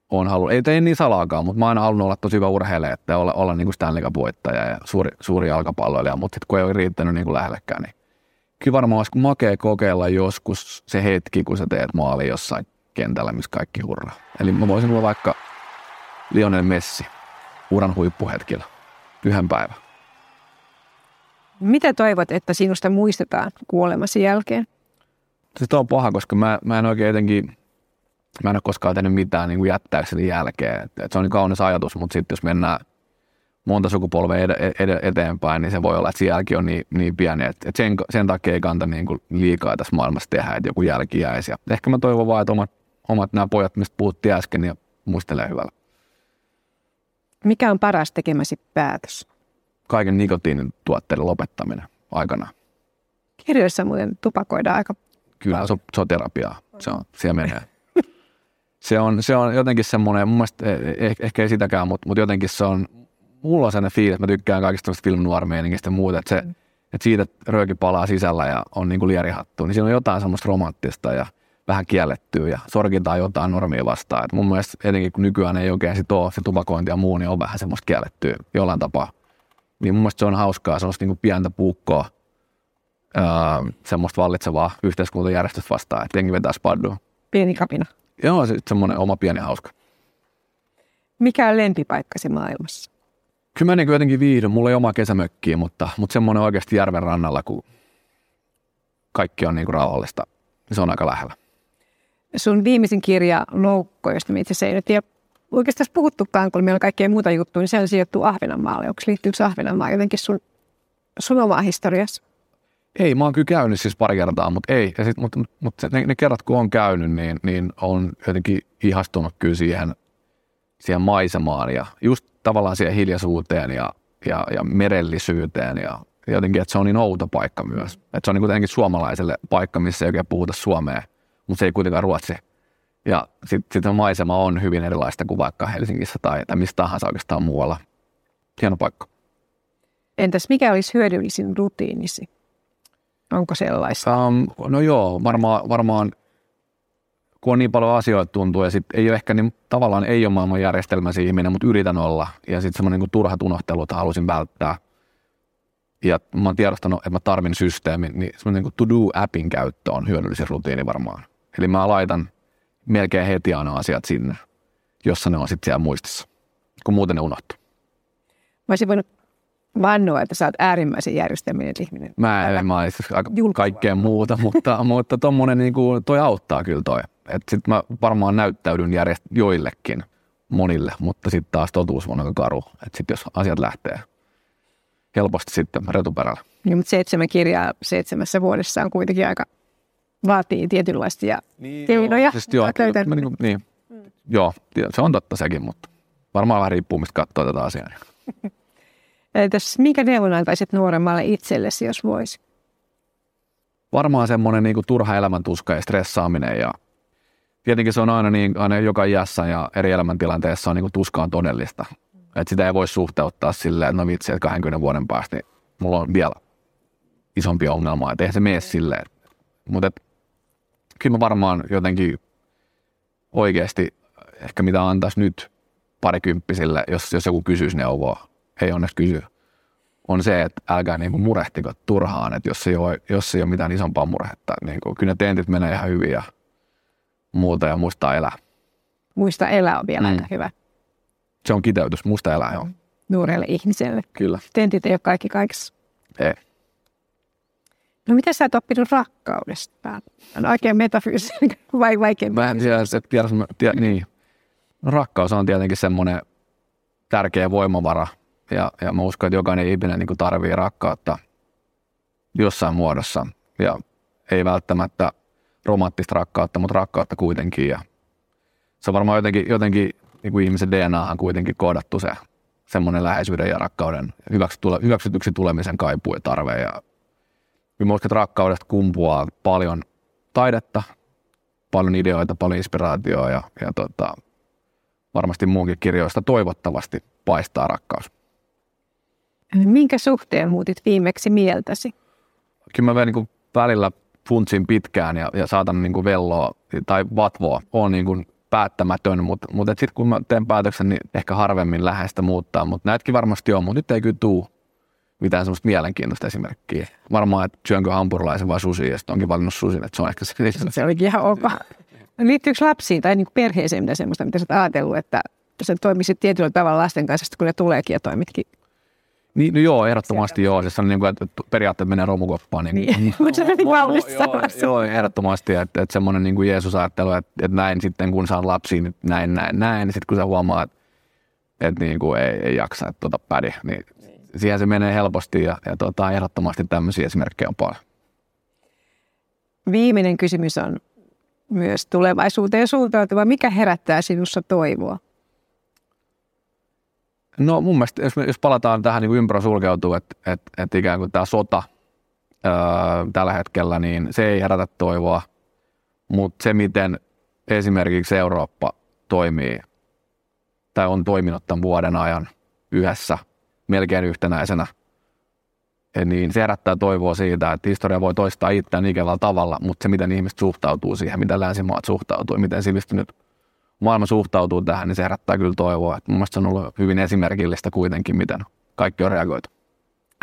on halunnut, ei, ei niin salaakaan, mutta mä oon aina halunnut olla tosi hyvä urheilija, että olla, olla niin kuin Stanley Cup-voittaja ja suuri, suuri jalkapalloilija, mutta sitten kun ei ole riittänyt niin kuin lähellekään, niin kyllä varmaan olisi makea kokeilla joskus se hetki, kun sä teet maali jossain kentällä, missä kaikki hurraa. Eli mä voisin olla vaikka Lionel Messi uran huippuhetkillä yhden päivän. Mitä toivot, että sinusta muistetaan kuolemasi jälkeen? Se on paha, koska mä, mä en oikein jotenkin, mä en ole koskaan tehnyt mitään niin jättääkseni jälkeen. Et, et se on niin kaunis ajatus, mutta sitten jos mennään monta sukupolvea ed- ed- eteenpäin, niin se voi olla, että se jälki on niin, niin pieni, että, että sen, sen takia ei kanta niin kuin liikaa tässä maailmassa tehdä, että joku jälki jäisi. Ja ehkä mä toivon vaan, että omat, omat nämä pojat, mistä puhuttiin äsken, niin muistelee hyvällä. Mikä on paras tekemäsi päätös? kaiken nikotiinin tuotteiden lopettaminen aikana. Kirjoissa muuten tupakoidaan aika Kyllä, se on, se on terapiaa. Se on, siellä menee. *laughs* Se on, se on jotenkin semmoinen, mun mielestä eh, ehkä ei sitäkään, mutta, mutta jotenkin se on, mulla on sellainen fiilis, että mä tykkään kaikista film ja muuta, että, se, mm. että siitä että rööki palaa sisällä ja on niin kuin lierihattu, niin siinä on jotain semmoista romanttista ja vähän kiellettyä ja sorkitaan jotain normia vastaan. Et mun mielestä etenkin kun nykyään ei oikein sit ole se tupakointi ja muu, niin on vähän semmoista kiellettyä jollain tapaa. Niin mun mielestä se on hauskaa, semmoista niin kuin pientä puukkoa, öö, semmoista vallitsevaa yhteiskuntajärjestöstä vastaan, että jengi vetää spaddua. Pieni kapina. Joo, se, semmoinen oma pieni hauska. Mikä on lempipaikkasi maailmassa? Kyllä mä niin jotenkin viihdyn. Mulla ei oma kesämökkiä, mutta, mutta semmoinen oikeasti järven rannalla, kun kaikki on niin kuin rauhallista, se on aika lähellä. Sun viimeisin kirja Loukko, josta me itse asiassa ei nyt oikeastaan puhuttukaan, kun meillä on kaikkea muuta juttua, niin se on sijoittu Ahvenanmaalle. Onko liittyykö Ahvenanmaa jotenkin sun, sun omaa historiassa? Ei, mä oon kyllä käynyt siis pari kertaa, mutta ei. Ja sit, mutta, mutta ne, ne, kerrat, kun on käynyt, niin, niin on jotenkin ihastunut kyllä siihen, siihen maisemaan ja just tavallaan siihen hiljaisuuteen ja, ja, ja merellisyyteen ja jotenkin, että se on niin outo paikka myös. Että se on niin kuitenkin suomalaiselle paikka, missä ei oikein puhuta suomea, mutta se ei kuitenkaan ruotsi. Ja sitten sit maisema on hyvin erilaista kuin vaikka Helsingissä tai, tai mistä tahansa oikeastaan muualla. Hieno paikka. Entäs mikä olisi hyödyllisin rutiinisi? Onko sellaista? Um, no joo, varmaan, varmaan kun on niin paljon asioita tuntuu ja sit ei ole ehkä niin, tavallaan ei ole maailman järjestelmäsi ihminen, mutta yritän olla. Ja sitten semmoinen niin turhat unohtelut halusin välttää. Ja mä oon tiedostanut, että mä tarvin systeemin, niin semmoinen niin to-do-appin käyttö on hyödyllisin rutiini varmaan. Eli mä laitan melkein heti aina asiat sinne, jossa ne on sitten siellä muistissa, kun muuten ne unohtuu. Mä olisin voinut vannoa, että sä oot äärimmäisen järjestelminen ihminen. Mä en, mä aika kaikkea muuta, mutta, mutta tommonen niinku, toi auttaa kyllä toi. Että sit mä varmaan näyttäydyn järjest joillekin, monille, mutta sitten taas totuus on aika karu. Että sit jos asiat lähtee helposti sitten retuperällä. Niin, mutta seitsemän kirjaa seitsemässä vuodessa on kuitenkin aika, vaatii tietynlaisia niin, keinoja. Joo, siis joo, mä, niin, niin, mm. joo, se on totta sekin, mutta varmaan vähän riippuu, mistä katsoo tätä asiaa. *laughs* Entäs mikä neuvon antaisit nuoremmalle itsellesi, jos voisi? Varmaan semmoinen niin kuin turha elämäntuska ja stressaaminen ja tietenkin se on aina, niin, aina joka iässä ja eri elämäntilanteessa on niin kuin tuska on todellista. Että sitä ei voi suhteuttaa silleen, että no vitsi, että 20 vuoden päästä niin mulla on vielä isompi ongelma, että eihän se mene silleen. Mutta kyllä mä varmaan jotenkin oikeasti ehkä mitä antaisi nyt parikymppisille, jos, jos joku kysyisi neuvoa, ei onneksi kysy, on se, että älkää niinku murehtiko turhaan, että jos ei ole, jos ei ole mitään isompaa murhetta, niin kuin, kyllä ne tentit menee ihan hyvin ja muuta ja muistaa elää. Muista elää on vielä mm. aika hyvä. Se on kiteytys, muista elää, joo. Nuorelle ihmiselle. Kyllä. Tentit ei ole kaikki kaikessa. Ei. No mitä sä et oppinut rakkaudesta? On oikein metafyysinen *laughs* vai vaikea? Mä en tiedä, että tiedä, tiedä, niin. Rakkaus on tietenkin semmoinen tärkeä voimavara – ja, ja mä uskon, että jokainen ihminen niin tarvii rakkautta jossain muodossa. Ja ei välttämättä romanttista rakkautta, mutta rakkautta kuitenkin. Ja se on varmaan jotenkin, jotenkin niin kuin ihmisen DNAhan kuitenkin koodattu se semmoinen läheisyyden ja rakkauden hyväksytyksi tulemisen kaipuu ja tarve. Ja mä uskon, että rakkaudesta kumpuaa paljon taidetta, paljon ideoita, paljon inspiraatioa ja, ja tota, varmasti muunkin kirjoista toivottavasti paistaa rakkaus. Minkä suhteen muutit viimeksi mieltäsi? Kyllä mä vielä niin välillä funtsin pitkään ja, ja saatan niin kuin velloa tai vatvoa. on niin kuin päättämätön, mutta, mutta sitten kun mä teen päätöksen, niin ehkä harvemmin läheistä muuttaa. Mutta näetkin varmasti on, mutta nyt ei kyllä tuu mitään semmoista mielenkiintoista esimerkkiä. Varmaan, että syönkö hampurilaisen vai susi, ja sitten onkin valinnut susin, että se on ehkä se. Se olikin ihan ok. Liittyykö lapsiin tai niin perheeseen mitä semmoista, mitä sä oot ajatellut, että sä toimisit tietyllä tavalla lasten kanssa, kun ne tuleekin ja toimitkin niin, no joo, ehdottomasti joo. Siis on niin kuin, että periaatteessa menee romukoppaan. Niin, niin. mutta se on niin kaunis joo, joo, ehdottomasti. Että, että semmoinen niin kuin Jeesus-ajattelu, että, että näin sitten kun saan lapsia, niin näin, näin, näin. Niin sitten kun sä huomaat, että, että niin kuin ei, ei jaksa, että tuota pädi, niin siihen se menee helposti ja, ja tuota, ehdottomasti tämmöisiä esimerkkejä on paljon. Viimeinen kysymys on myös tulevaisuuteen suuntautuva. Mikä herättää sinussa toivoa? No mun mielestä, jos, jos palataan tähän niin ympärä sulkeutuu, että että että ikään kuin tämä sota öö, tällä hetkellä, niin se ei herätä toivoa, mutta se, miten esimerkiksi Eurooppa toimii tai on toiminut tämän vuoden ajan yhdessä melkein yhtenäisenä, niin se herättää toivoa siitä, että historia voi toistaa itseään ikävällä tavalla, mutta se, miten ihmiset suhtautuu siihen, miten länsimaat suhtautuu, miten sivistynyt maailma suhtautuu tähän, niin se herättää kyllä toivoa. Että mun mielestä se on ollut hyvin esimerkillistä kuitenkin, miten kaikki on reagoitu.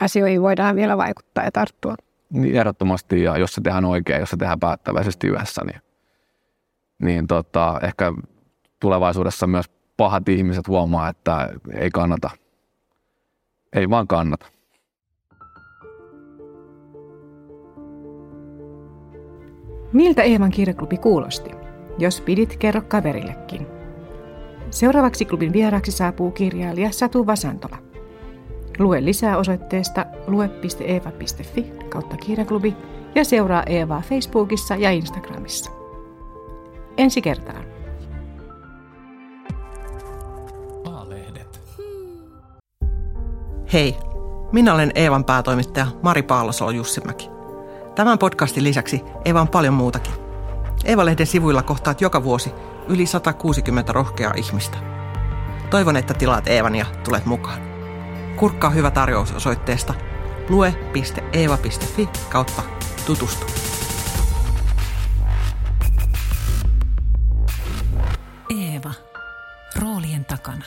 Asioihin voidaan vielä vaikuttaa ja tarttua. Niin ehdottomasti, ja jos se tehdään oikein, jos se tehdään päättäväisesti yhdessä, niin, niin tota, ehkä tulevaisuudessa myös pahat ihmiset huomaa, että ei kannata. Ei vaan kannata. Miltä Eevan kirjaklubi kuulosti? Jos pidit, kerro kaverillekin. Seuraavaksi klubin vieraaksi saapuu kirjailija Satu Vasantola. Lue lisää osoitteesta lue.eeva.fi kautta kirjaklubi ja seuraa Eevaa Facebookissa ja Instagramissa. Ensi kertaan. Hei, minä olen Eevan päätoimittaja Mari Paalosolo-Jussimäki. Tämän podcastin lisäksi Eeva on paljon muutakin. Eeva-lehden sivuilla kohtaat joka vuosi yli 160 rohkeaa ihmistä. Toivon, että tilaat Eevan ja tulet mukaan. Kurkkaa hyvä tarjous osoitteesta lue.eeva.fi kautta tutustu. Eeva. Roolien takana.